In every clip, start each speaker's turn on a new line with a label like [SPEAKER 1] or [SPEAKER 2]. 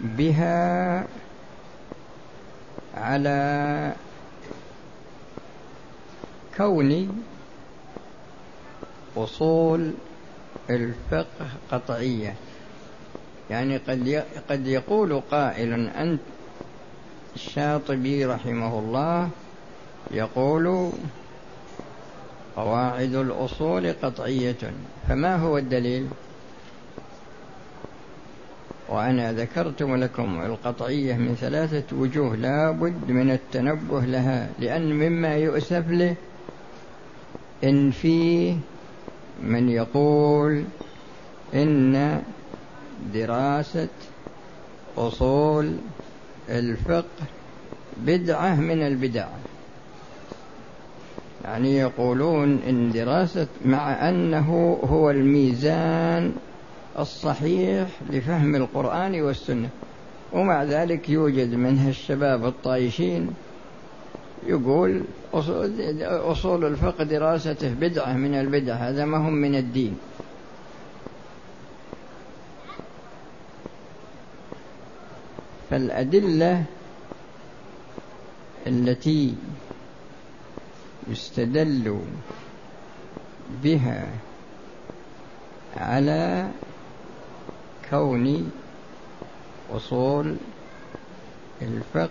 [SPEAKER 1] بها على كون أصول الفقه قطعية يعني قد قد يقول قائل أنت الشاطبي رحمه الله يقول قواعد الأصول قطعية فما هو الدليل؟ وأنا ذكرت لكم القطعية من ثلاثة وجوه لا بد من التنبه لها لأن مما يؤسف له إن فيه من يقول إن دراسة أصول الفقه بدعة من البدع. يعني يقولون إن دراسة مع أنه هو الميزان الصحيح لفهم القرآن والسنة ومع ذلك يوجد منها الشباب الطايشين يقول أصول الفقه دراسته بدعة من البدع هذا ما هم من الدين. فالأدلة التي يستدل بها على كون أصول الفقه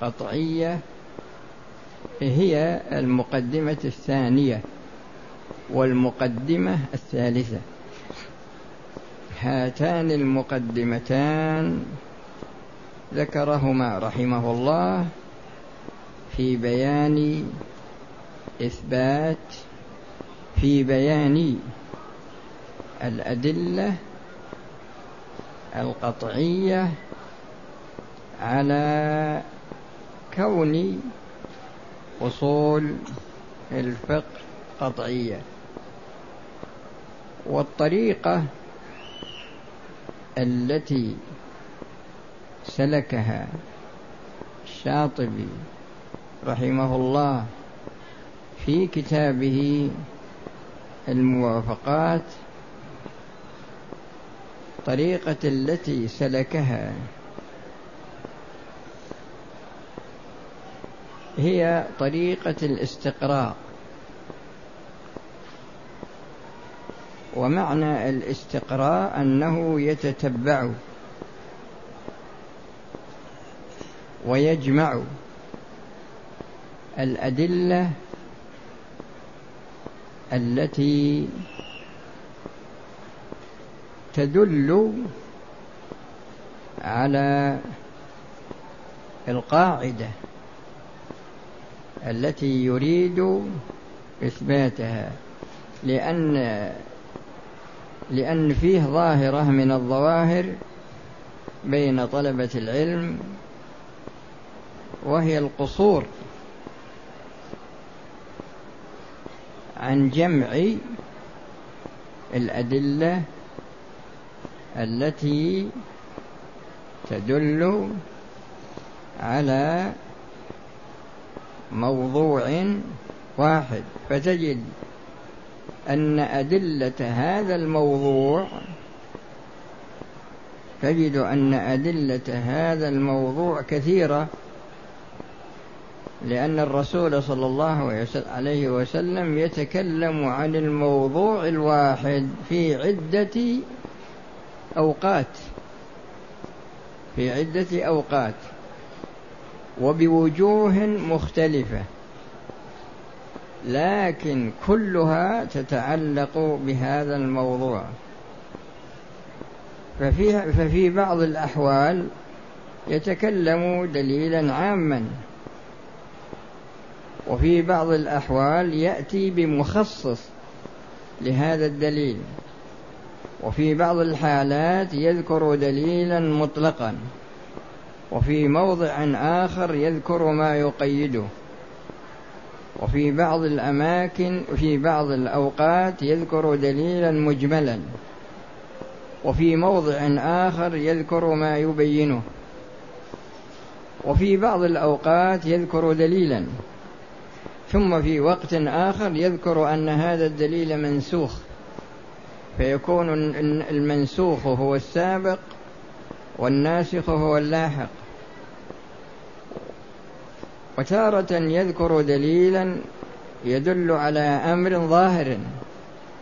[SPEAKER 1] قطعية هي المقدمة الثانية والمقدمة الثالثة. هاتان المقدمتان ذكرهما رحمه الله في بيان إثبات في بيان الأدلة القطعية على كون أصول الفقه قطعية. والطريقة التي سلكها الشاطبي رحمه الله في كتابه الموافقات الطريقة التي سلكها. هي طريقة الاستقراء. ومعنى الاستقراء أنه يتتبع. ويجمع الأدلة التي تدل على القاعدة التي يريد إثباتها لأن لأن فيه ظاهرة من الظواهر بين طلبة العلم وهي القصور عن جمع الأدلة التي تدل على موضوع واحد. فتجد أن أدلة هذا الموضوع تجد أن أدلة هذا الموضوع كثيرة لأن الرسول صلى الله عليه وسلم يتكلم عن الموضوع الواحد في عدة أوقات في عدة أوقات وبوجوه مختلفة لكن كلها تتعلق بهذا الموضوع. ففي ففي بعض الأحوال يتكلم دليلا عاما وفي بعض الأحوال يأتي بمخصص لهذا الدليل. وفي بعض الحالات يذكر دليلا مطلقا وفي موضع آخر يذكر ما يقيده. وفي بعض الأماكن وفي بعض الأوقات يذكر دليلا مجملا. وفي موضع آخر يذكر ما يبينه. وفي بعض الأوقات يذكر دليلا. ثم في وقت آخر يذكر أن هذا الدليل منسوخ. فيكون المنسوخ هو السابق والناسخ هو اللاحق. وتارة يذكر دليلا يدل على أمر ظاهر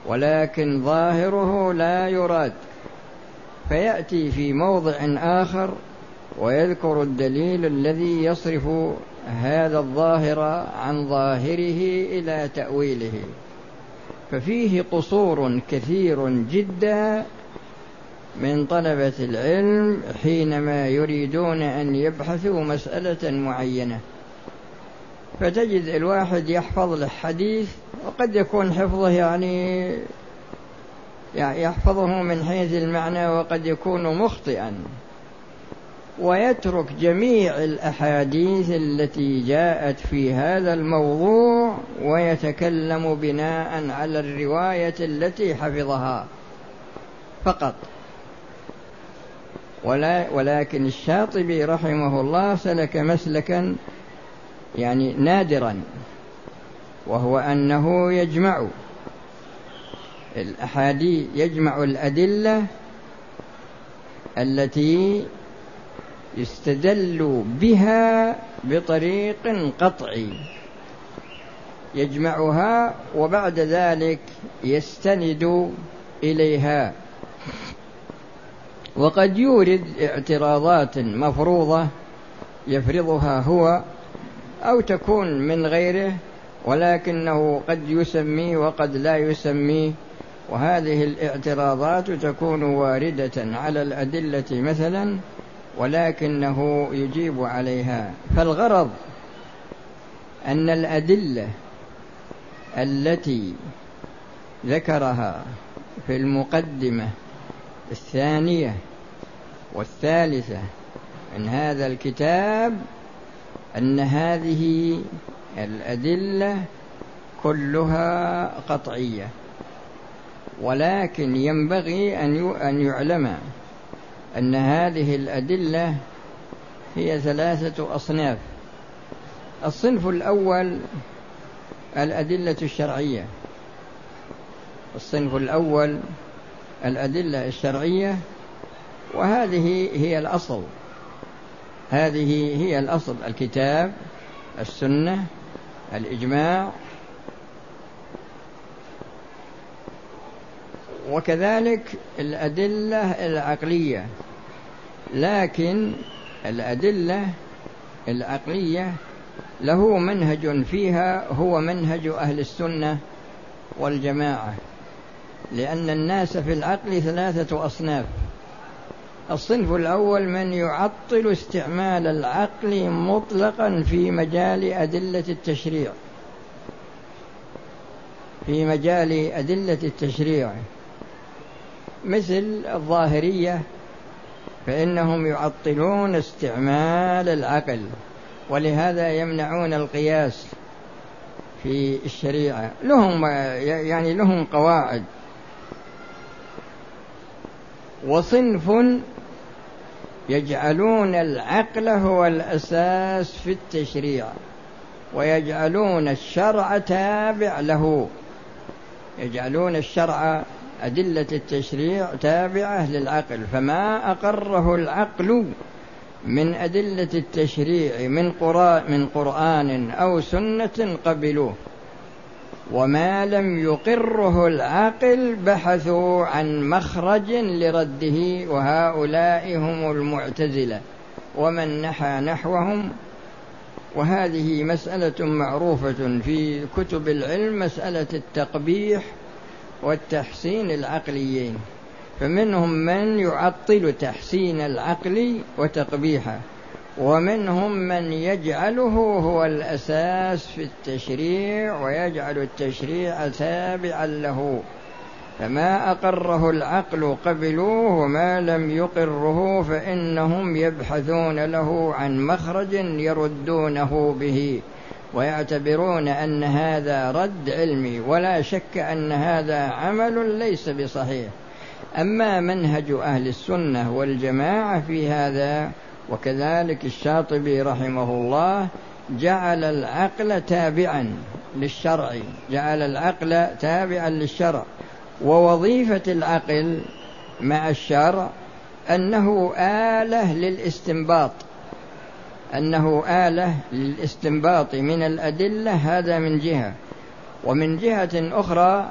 [SPEAKER 1] ولكن ظاهره لا يراد. فيأتي في موضع آخر ويذكر الدليل الذي يصرف هذا الظاهر عن ظاهره إلى تأويله. ففيه قصور كثير جدا من طلبة العلم حينما يريدون أن يبحثوا مسألة معينة. فتجد الواحد يحفظ له حديث وقد يكون حفظه يعني يحفظه من حيث المعنى وقد يكون مخطئا. ويترك جميع الأحاديث التي جاءت في هذا الموضوع ويتكلم بناء على الرواية التي حفظها فقط. ولا ولكن الشاطبي رحمه الله سلك مسلكا يعني نادرا وهو أنه يجمع الأحاديث يجمع الأدلة التي يستدل بها بطريق قطعي يجمعها وبعد ذلك يستند إليها. وقد يورد اعتراضات مفروضة يفرضها هو أو تكون من غيره ولكنه قد يسميه وقد لا يسميه وهذه الاعتراضات تكون واردة على الأدلة مثلا ولكنه يجيب عليها. فالغرض أن الأدلة التي ذكرها في المقدمة الثانية والثالثة من هذا الكتاب أن هذه الأدلة كلها قطعية. ولكن ينبغي أن يعلم أن هذه الأدلة هي ثلاثة أصناف. الصنف الأول الأدلة الشرعية. الصنف الأول الأدلة الشرعية وهذه هي الأصل. هذه هي الأصل الكتاب السنة الإجماع وكذلك الأدلة العقلية. لكن الأدلة العقلية له منهج فيها هو منهج أهل السنة والجماعة. لأن الناس في العقل ثلاثة أصناف. الصنف الأول من يعطل استعمال العقل مطلقا في مجال أدلة التشريع. في مجال أدلة التشريع. مثل الظاهرية فإنهم يعطلون استعمال العقل ولهذا يمنعون القياس في الشريعة. لهم يعني لهم قواعد. وصنف يجعلون العقل هو الأساس في التشريع ويجعلون الشرع تابع له. يجعلون الشرع أدلة التشريع تابعة للعقل فما أقره العقل من أدلة التشريع من قرآن, من قرآن أو سنة قبلوه وما لم يقره العقل بحثوا عن مخرج لرده وهؤلاء هم المعتزلة ومن نحى نحوهم وهذه مسألة معروفة في كتب العلم مسألة التقبيح والتحسين العقليين فمنهم من يعطل تحسين العقل وتقبيحه ومنهم من يجعله هو الأساس في التشريع ويجعل التشريع تابعا له. فما أقره العقل قبلوه وما لم يقره فإنهم يبحثون له عن مخرج يردونه به. ويعتبرون أن هذا رد علمي ولا شك أن هذا عمل ليس بصحيح. أما منهج أهل السنة والجماعة في هذا وكذلك الشاطبي رحمه الله جعل العقل تابعا للشرع جعل العقل تابعا للشرع. ووظيفة العقل مع الشرع أنه آلة للاستنباط. أنه آلة للاستنباط من الأدلة هذا من جهة. ومن جهة أخرى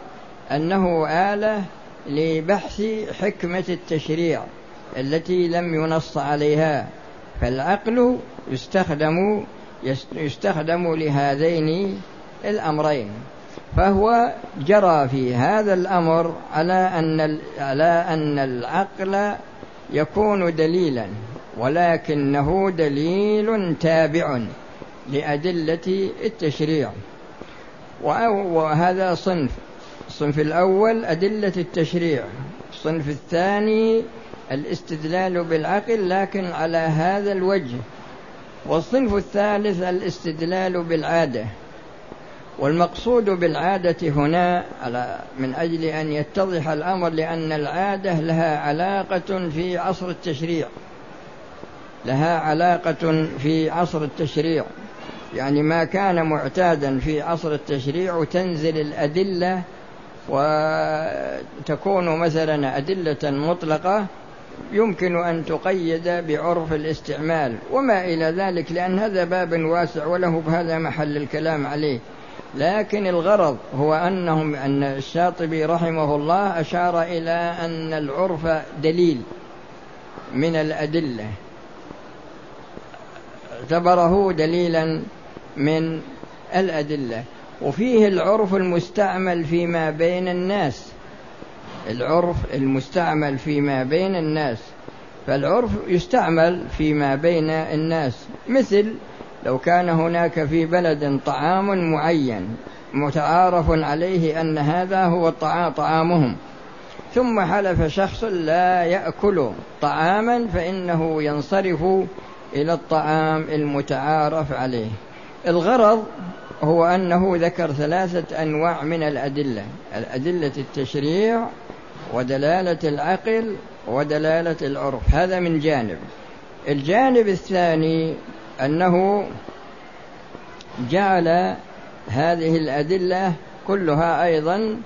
[SPEAKER 1] أنه آلة لبحث حكمة التشريع التي لم ينص عليها. فالعقل يستخدم يستخدم لهذين الأمرين. فهو جرى في هذا الأمر على أن على أن العقل يكون دليلا. ولكنه دليل تابع لأدلة التشريع. وهذا صنف. الصنف الأول أدلة التشريع. الصنف الثاني الاستدلال بالعقل لكن على هذا الوجه. والصنف الثالث الاستدلال بالعادة. والمقصود بالعادة هنا على من أجل أن يتضح الأمر لأن العادة لها علاقة في عصر التشريع. لها علاقة في عصر التشريع. يعني ما كان معتادا في عصر التشريع تنزل الأدلة وتكون مثلا أدلة مطلقة يمكن أن تقيد بعرف الاستعمال. وما إلى ذلك لأن هذا باب واسع وله بهذا محل الكلام عليه. لكن الغرض هو أنهم أن الشاطبي رحمه الله أشار إلى أن العرف دليل من الأدلة. اعتبره دليلا من الأدلة. وفيه العرف المستعمل فيما بين الناس. العرف المستعمل فيما بين الناس. فالعرف يستعمل فيما بين الناس. مثل لو كان هناك في بلد طعام معين متعارف عليه أن هذا هو طعامهم. ثم حلف شخص لا يأكل طعاما فإنه ينصرف إلى الطعام المتعارف عليه. الغرض هو أنه ذكر ثلاثة أنواع من الأدلة. الأدلة التشريع ودلالة العقل ودلالة العرف. هذا من جانب. الجانب الثاني أنه جعل هذه الأدلة كلها أيضا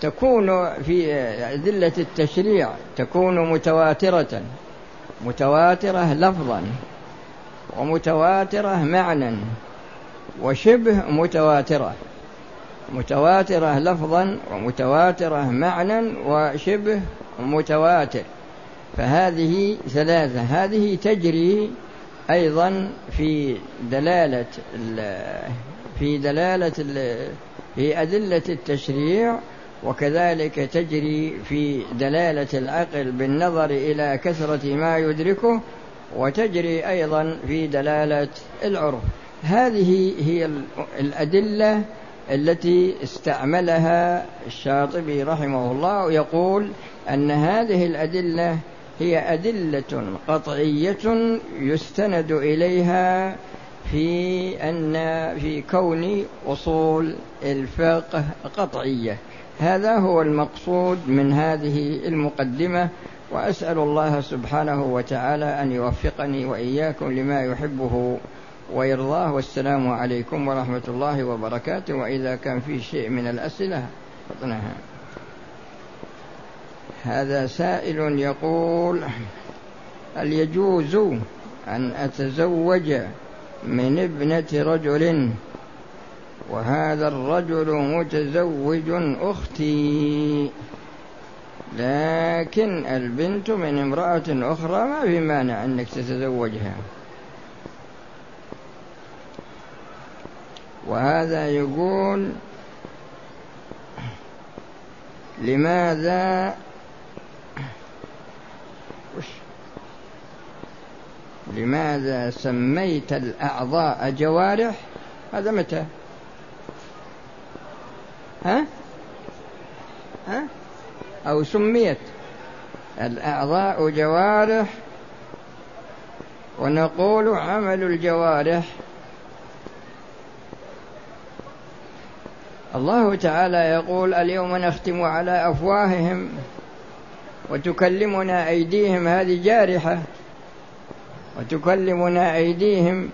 [SPEAKER 1] تكون في أدلة التشريع تكون متواترة. متواترة لفظا ومتواترة معنى وشبه متواترة. متواترة لفظا ومتواترة معنى وشبه متواتر. فهذه ثلاثة. هذه تجري أيضا في دلالة في دلالة في أدلة التشريع وكذلك تجري في دلالة العقل بالنظر إلى كثرة ما يدركه وتجري أيضا في دلالة العرف. هذه هي الأدلة التي استعملها الشاطبي رحمه الله يقول أن هذه الأدلة هي أدلة قطعية يستند إليها في أن في كون أصول الفقه قطعية. هذا هو المقصود من هذه المقدمة وأسأل الله سبحانه وتعالى أن يوفقني وإياكم لما يحبه ويرضاه. والسلام عليكم ورحمة الله وبركاته. وإذا كان في شيء من الأسئلة فطنها هذا سائل يقول هل يجوز أن أتزوج من ابنة رجل؟ وهذا الرجل متزوج أختي. لكن البنت من امرأة أخرى ما في مانع أنك تتزوجها. وهذا يقول لماذا؟ لماذا سميت الأعضاء جوارح؟ هذا متى؟ ها؟ ها؟ أو سميت الأعضاء جوارح ونقول عمل الجوارح. الله تعالى يقول اليوم نختم على أفواههم وتكلمنا أيديهم هذه جارحة. وتكلمنا أيديهم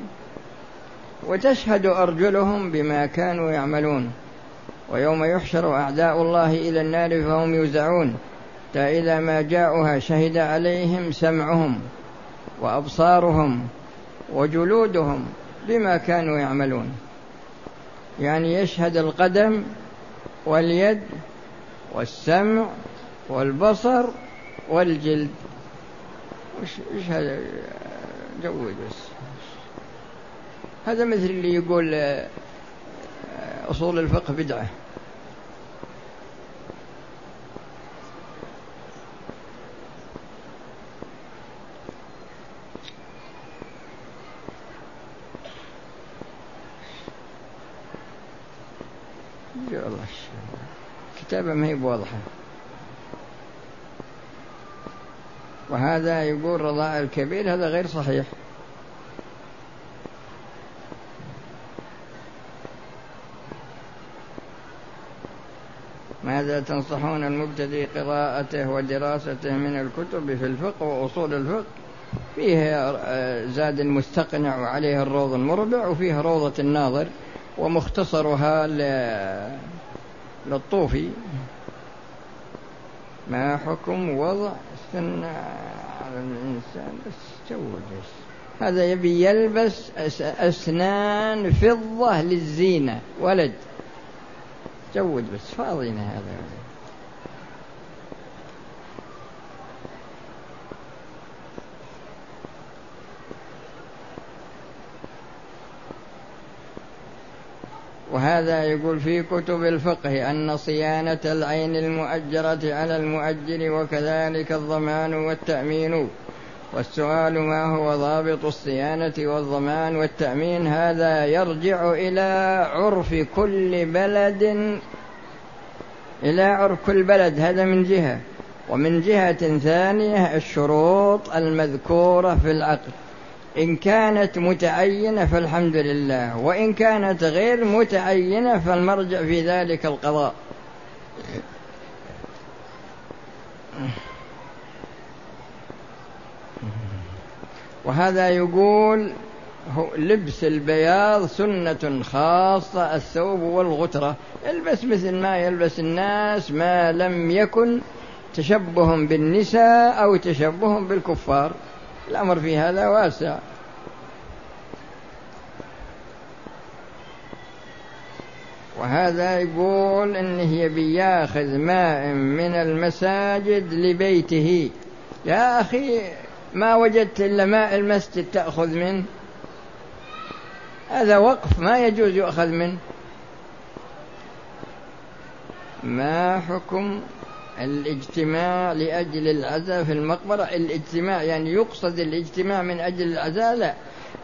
[SPEAKER 1] وتشهد أرجلهم بما كانوا يعملون. ويوم يحشر أعداء الله إلى النار فهم يوزعون. حتى إذا ما جاءوها شهد عليهم سمعهم وأبصارهم وجلودهم بما كانوا يعملون. يعني يشهد القدم واليد والسمع والبصر والجلد. وش, هذا؟ جوي بس. هذا مثل اللي يقول أصول الفقه بدعة. الله كتابة ما هي بواضحة. وهذا يقول رضاء الكبير هذا غير صحيح. ماذا تنصحون المبتدئ قراءته ودراسته من الكتب في الفقه وأصول الفقه؟ فيه زاد المستقنع وعليه الروض المربع وفيه روضة الناظر ومختصرها للطوفي. ما حكم وضع سنة على الإنسان؟ بس جوز هذا يبي يلبس أسنان فضة للزينة ولد. جود بس فاضينا هذا. وهذا يقول في كتب الفقه أن صيانة العين المؤجرة على المؤجر وكذلك الضمان والتأمين والسؤال ما هو ضابط الصيانة والضمان والتأمين؟ هذا يرجع إلى عرف كل بلد إلى عرف كل بلد. هذا من جهة. ومن جهة ثانية الشروط المذكورة في العقد إن كانت متعينة فالحمد لله وإن كانت غير متعينة فالمرجع في ذلك القضاء. وهذا يقول لبس البياض سنة خاصة الثوب والغترة. البس مثل ما يلبس الناس ما لم يكن تشبه بالنساء أو تشبه بالكفار. الأمر في هذا واسع. وهذا يقول انه يبي ياخذ ماء من المساجد لبيته. يا أخي ما وجدت إلا ماء المسجد تأخذ منه. هذا وقف ما يجوز يؤخذ منه. ما حكم الاجتماع لأجل العزاء في المقبرة؟ الاجتماع يعني يقصد الاجتماع من أجل العزاء؟ لا.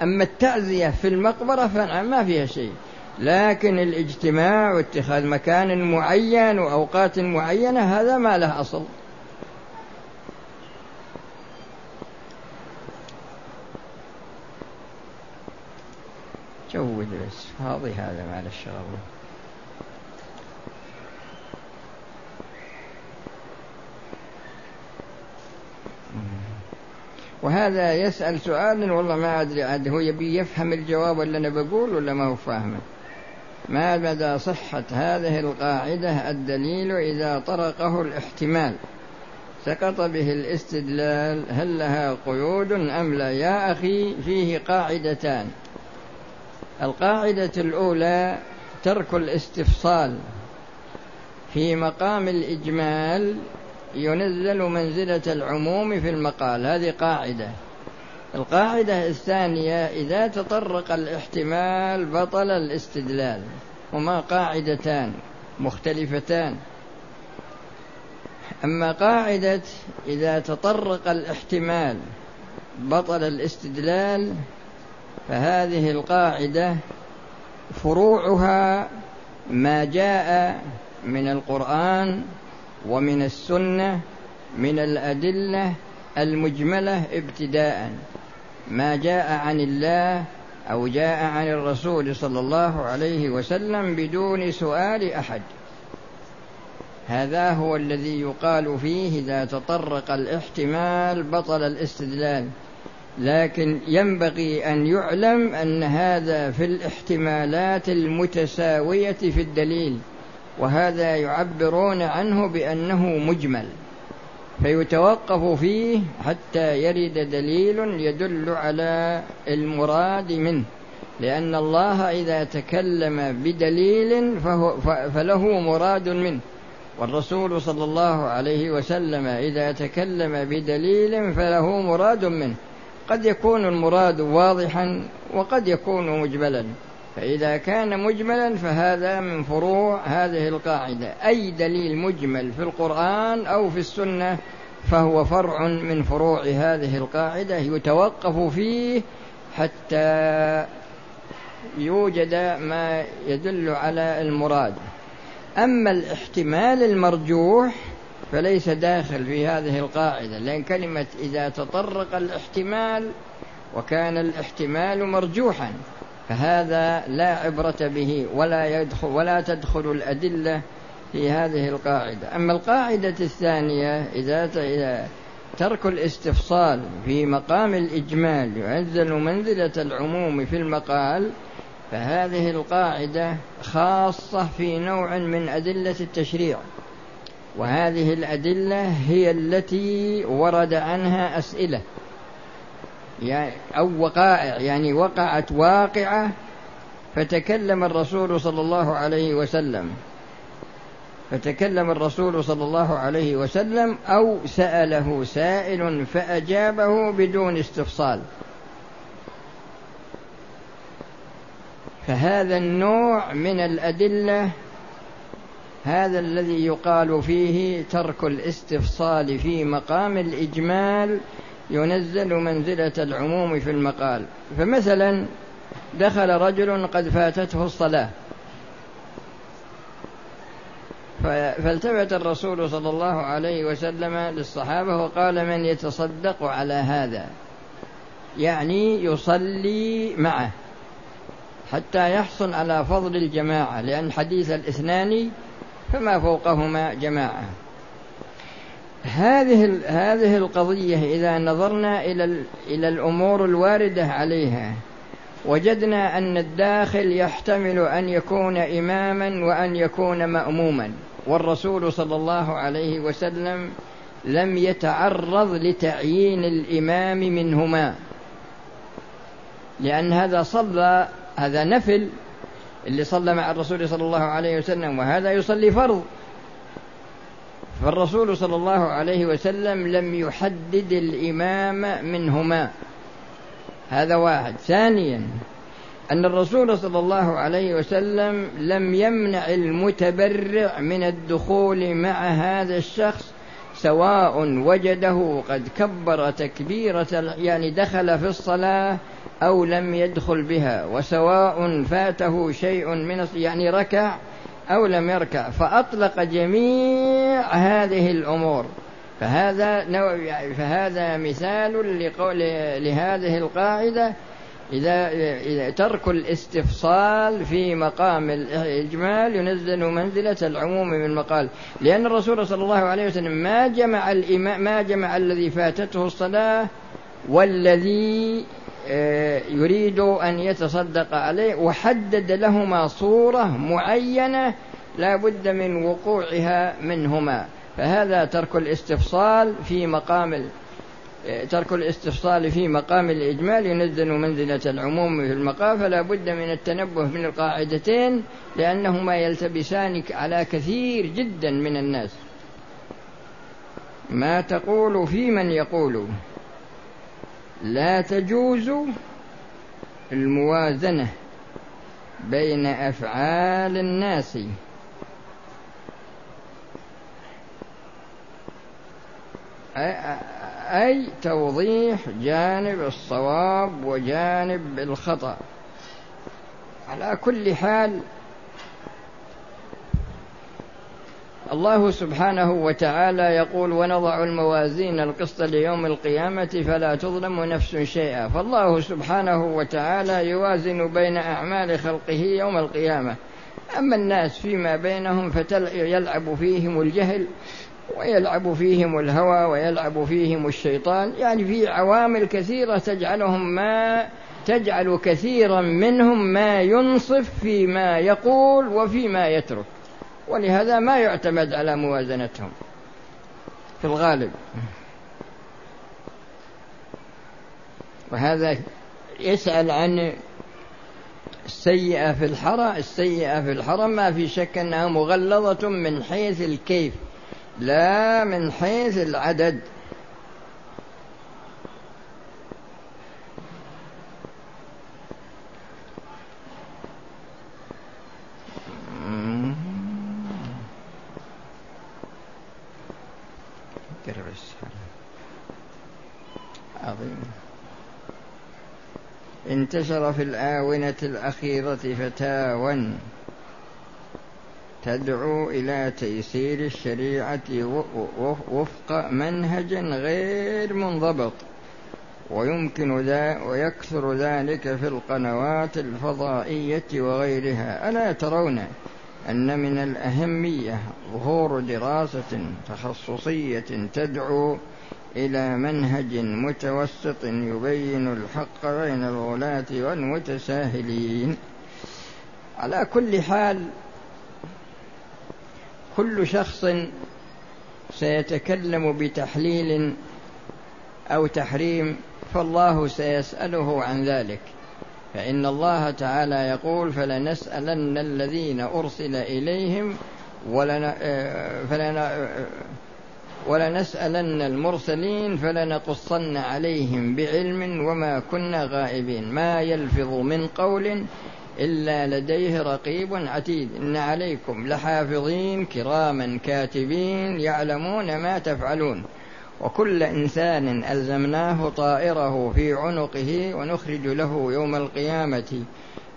[SPEAKER 1] أما التعزية في المقبرة فما فيها شيء. لكن الاجتماع واتخاذ مكان معين وأوقات معينة هذا ما له أصل. جود بس فاضي هذا معلش الله وهذا يسأل سؤال والله ما أدري عاد هو يبي يفهم الجواب اللي أنا بقول ولا ما هو فاهمه. ما مدى صحة هذه القاعدة؟ الدليل إذا طرقه الاحتمال. سقط به الاستدلال هل لها قيود أم لا؟ يا أخي فيه قاعدتان. القاعدة الأولى ترك الاستفصال. في مقام الإجمال ينزل منزلة العموم في المقال. هذه قاعدة. القاعدة الثانية إذا تطرق الاحتمال بطل الاستدلال. هما قاعدتان مختلفتان. أما قاعدة إذا تطرق الاحتمال بطل الاستدلال فهذه القاعدة فروعها ما جاء من القرآن ومن السنة من الأدلة المجملة ابتداءً. ما جاء عن الله أو جاء عن الرسول صلى الله عليه وسلم بدون سؤال أحد. هذا هو الذي يقال فيه إذا تطرق الاحتمال بطل الاستدلال. لكن ينبغي أن يعلم أن هذا في الاحتمالات المتساوية في الدليل وهذا يعبرون عنه بأنه مجمل فيتوقف فيه حتى يرد دليل يدل على المراد منه لأن الله إذا تكلم بدليل فهو فله مراد منه والرسول صلى الله عليه وسلم إذا تكلم بدليل فله مراد منه. قد يكون المراد واضحا وقد يكون مجملا. فإذا كان مجملا فهذا من فروع هذه القاعدة. أي دليل مجمل في القرآن أو في السنة فهو فرع من فروع هذه القاعدة يتوقف فيه حتى يوجد ما يدل على المراد. أما الاحتمال المرجوح فليس داخل في هذه القاعدة لأن كلمة إذا تطرق الاحتمال وكان الاحتمال مرجوحا فهذا لا عبرة به ولا يدخل ولا تدخل الأدلة في هذه القاعدة. أما القاعدة الثانية إذا ترك الاستفصال في مقام الإجمال يعزل منزلة العموم في المقال فهذه القاعدة خاصة في نوع من أدلة التشريع. وهذه الأدلة هي التي ورد عنها أسئلة. يعني أو وقائع يعني وقعت واقعة فتكلم الرسول صلى الله عليه وسلم. فتكلم الرسول صلى الله عليه وسلم أو سأله سائل فأجابه بدون استفصال. فهذا النوع من الأدلة هذا الذي يقال فيه ترك الاستفصال في مقام الإجمال ينزل منزلة العموم في المقال. فمثلا دخل رجل قد فاتته الصلاة. فالتفت الرسول صلى الله عليه وسلم للصحابة وقال من يتصدق على هذا؟ يعني يصلي معه حتى يحصل على فضل الجماعة لأن حديث الاثنان فما فوقهما جماعة. هذه هذه القضية إذا نظرنا إلى إلى الأمور الواردة عليها وجدنا أن الداخل يحتمل أن يكون إماما وأن يكون مأموما والرسول صلى الله عليه وسلم لم يتعرض لتعيين الإمام منهما لأن هذا صلى هذا نفل اللي صلى مع الرسول صلى الله عليه وسلم وهذا يصلي فرض. فالرسول صلى الله عليه وسلم لم يحدد الإمام منهما. هذا واحد. ثانيا أن الرسول صلى الله عليه وسلم لم يمنع المتبرع من الدخول مع هذا الشخص سواء وجده قد كبر تكبيرة يعني دخل في الصلاة أو لم يدخل بها وسواء فاته شيء من يعني ركع أو لم يركع فأطلق جميع هذه الأمور. فهذا نوع فهذا مثال لقول لهذه القاعدة إذا ترك الاستفصال في مقام الإجمال ينزل منزلة العموم من مقال. لأن الرسول صلى الله عليه وسلم ما جمع الإمام ما جمع الذي فاتته الصلاة والذي آه، يريد أن يتصدق عليه وحدد لهما صورة معينة لا بد من وقوعها منهما. فهذا ترك الاستفصال في مقام ترك الاستفصال في مقام الإجمال ينزل منزلة العموم في المقام فلا بد من التنبه من القاعدتين لأنهما يلتبسان على كثير جدا من الناس. ما تقول في من يقول؟ لا تجوز الموازنة بين أفعال الناس. أي توضيح جانب الصواب وجانب الخطأ. على كل حال الله سبحانه وتعالى يقول ونضع الموازين القسط ليوم القيامة فلا تظلم نفس شيئا. فالله سبحانه وتعالى يوازن بين أعمال خلقه يوم القيامة. أما الناس فيما بينهم فيلعب فيهم الجهل ويلعب فيهم الهوى ويلعب فيهم الشيطان. يعني في عوامل كثيرة تجعلهم ما تجعل كثيرا منهم ما ينصف فيما يقول وفيما يترك. ولهذا ما يعتمد على موازنتهم. في الغالب. وهذا يسأل عن السيئة في الحرم السيئة في الحرم ما في شك أنها مغلظة من حيث الكيف. لا من حيث العدد. انتشر في الآونة الأخيرة فتاوى تدعو إلى تيسير الشريعة وفق منهج غير منضبط. ويمكن ذا ويكثر ذلك في القنوات الفضائية وغيرها. ألا ترون أن من الأهمية ظهور دراسة تخصصية تدعو إلى منهج متوسط يبين الحق بين الغلاة والمتساهلين. على كل حال كل شخص سيتكلم بتحليل أو تحريم فالله سيسأله عن ذلك. فإن الله تعالى يقول فلنسألن الذين أرسل إليهم ولن فلن ولنسألن المرسلين فلنقصن عليهم بعلم وما كنا غائبين. ما يلفظ من قول إلا لديه رقيب عتيد. إن عليكم لحافظين كراما كاتبين يعلمون ما تفعلون. وكل إنسان ألزمناه طائره في عنقه ونخرج له يوم القيامة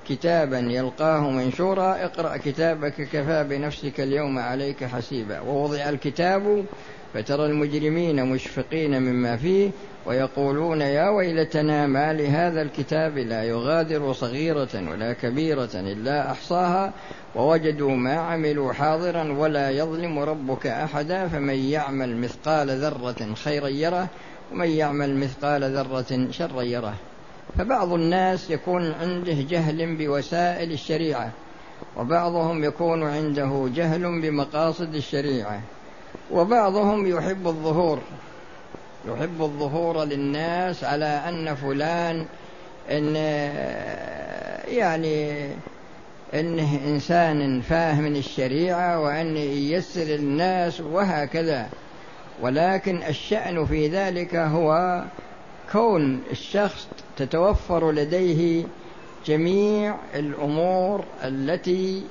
[SPEAKER 1] كتابا يلقاه منشورا. اقرأ كتابك كفى بنفسك اليوم عليك حسيبا. ووضع الكتاب فترى المجرمين مشفقين مما فيه ويقولون يا ويلتنا ما لهذا الكتاب لا يغادر صغيرة ولا كبيرة إلا أحصاها ووجدوا ما عملوا حاضرا ولا يظلم ربك أحدا فمن يعمل مثقال ذرة خيرا يره ومن يعمل مثقال ذرة شرا يره. فبعض الناس يكون عنده جهل بوسائل الشريعة وبعضهم يكون عنده جهل بمقاصد الشريعة. وبعضهم يحب الظهور يحب الظهور للناس على أن فلان إن يعني إنه إنسان فاهم الشريعة وأن ييسر الناس وهكذا. ولكن الشأن في ذلك هو كون الشخص تتوفر لديه جميع الأمور التي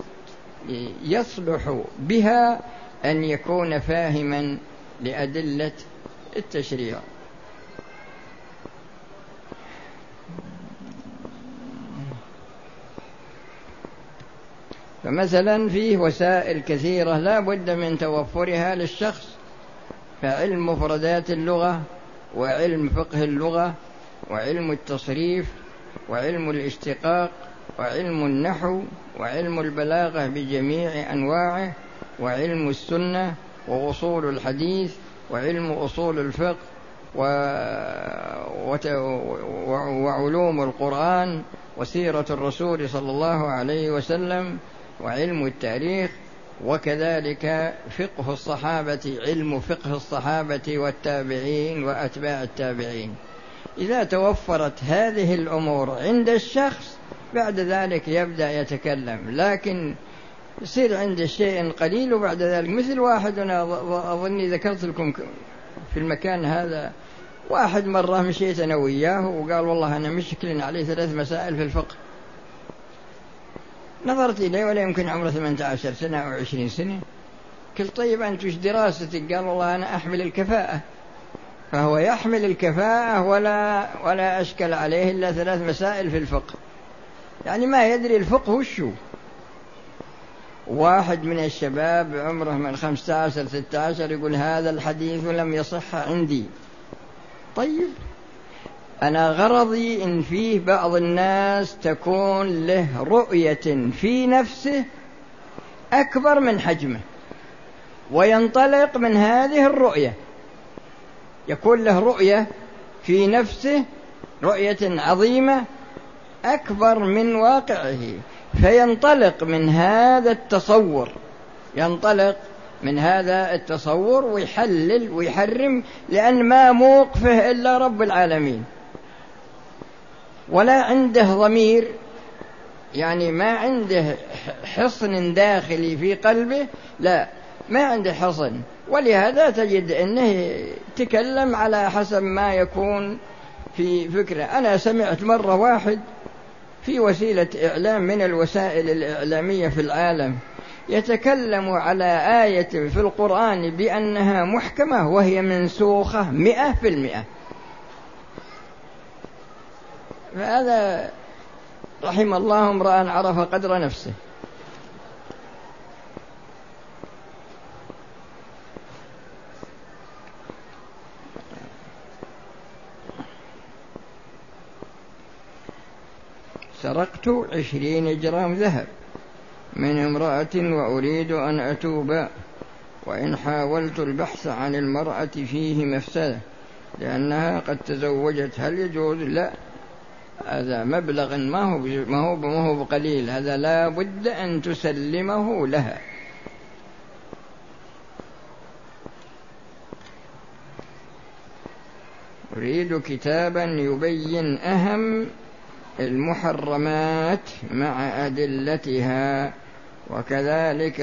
[SPEAKER 1] يصلح بها أن يكون فاهما لأدلة التشريع. فمثلا فيه وسائل كثيرة لا بد من توفرها للشخص فعلم مفردات اللغة وعلم فقه اللغة وعلم التصريف وعلم الاشتقاق وعلم النحو وعلم البلاغة بجميع أنواعه وعلم السنة وأصول الحديث وعلم أصول الفقه و... وعلوم القرآن وسيرة الرسول صلى الله عليه وسلم وعلم التاريخ وكذلك فقه الصحابة علم فقه الصحابة والتابعين وأتباع التابعين. إذا توفرت هذه الأمور عند الشخص بعد ذلك يبدأ يتكلم. لكن يصير عنده شيء قليل وبعد ذلك مثل واحد أنا أظني ذكرت لكم في المكان هذا واحد مرة مشيت أنا وياه وقال والله أنا مشكل عليه ثلاث مسائل في الفقه. نظرت إليه ولا يمكن عمره 18 سنة أو 20 سنة. قلت طيب أنت وش دراستك؟ قال والله أنا أحمل الكفاءة. فهو يحمل الكفاءة ولا ولا أشكل عليه إلا ثلاث مسائل في الفقه. يعني ما يدري الفقه وشو. واحد من الشباب عمره من خمسة عشر ستة عشر يقول هذا الحديث لم يصح عندي. طيب. أنا غرضي إن فيه بعض الناس تكون له رؤية في نفسه أكبر من حجمه وينطلق من هذه الرؤية. يكون له رؤية في نفسه رؤية عظيمة أكبر من واقعه. فينطلق من هذا التصور ينطلق من هذا التصور ويحلل ويحرم لأن ما موقفه إلا رب العالمين. ولا عنده ضمير يعني ما عنده حصن داخلي في قلبه لا ما عنده حصن. ولهذا تجد إنه تكلم على حسب ما يكون في فكره. أنا سمعت مرة واحد في وسيلة إعلام من الوسائل الإعلامية في العالم يتكلم على آية في القرآن بأنها محكمة وهي منسوخة مئة في المئة. فهذا رحم الله امرأ عرف قدر نفسه. سرقت عشرين جرام ذهب من امرأة وأريد أن أتوب وإن حاولت البحث عن المرأة فيه مفسدة لأنها قد تزوجت. هل يجوز؟ لا. هذا مبلغ ما هو ما هو ما هو بقليل. هذا لا بد أن تسلمه لها. أريد كتابا يبين أهم المحرمات مع أدلتها وكذلك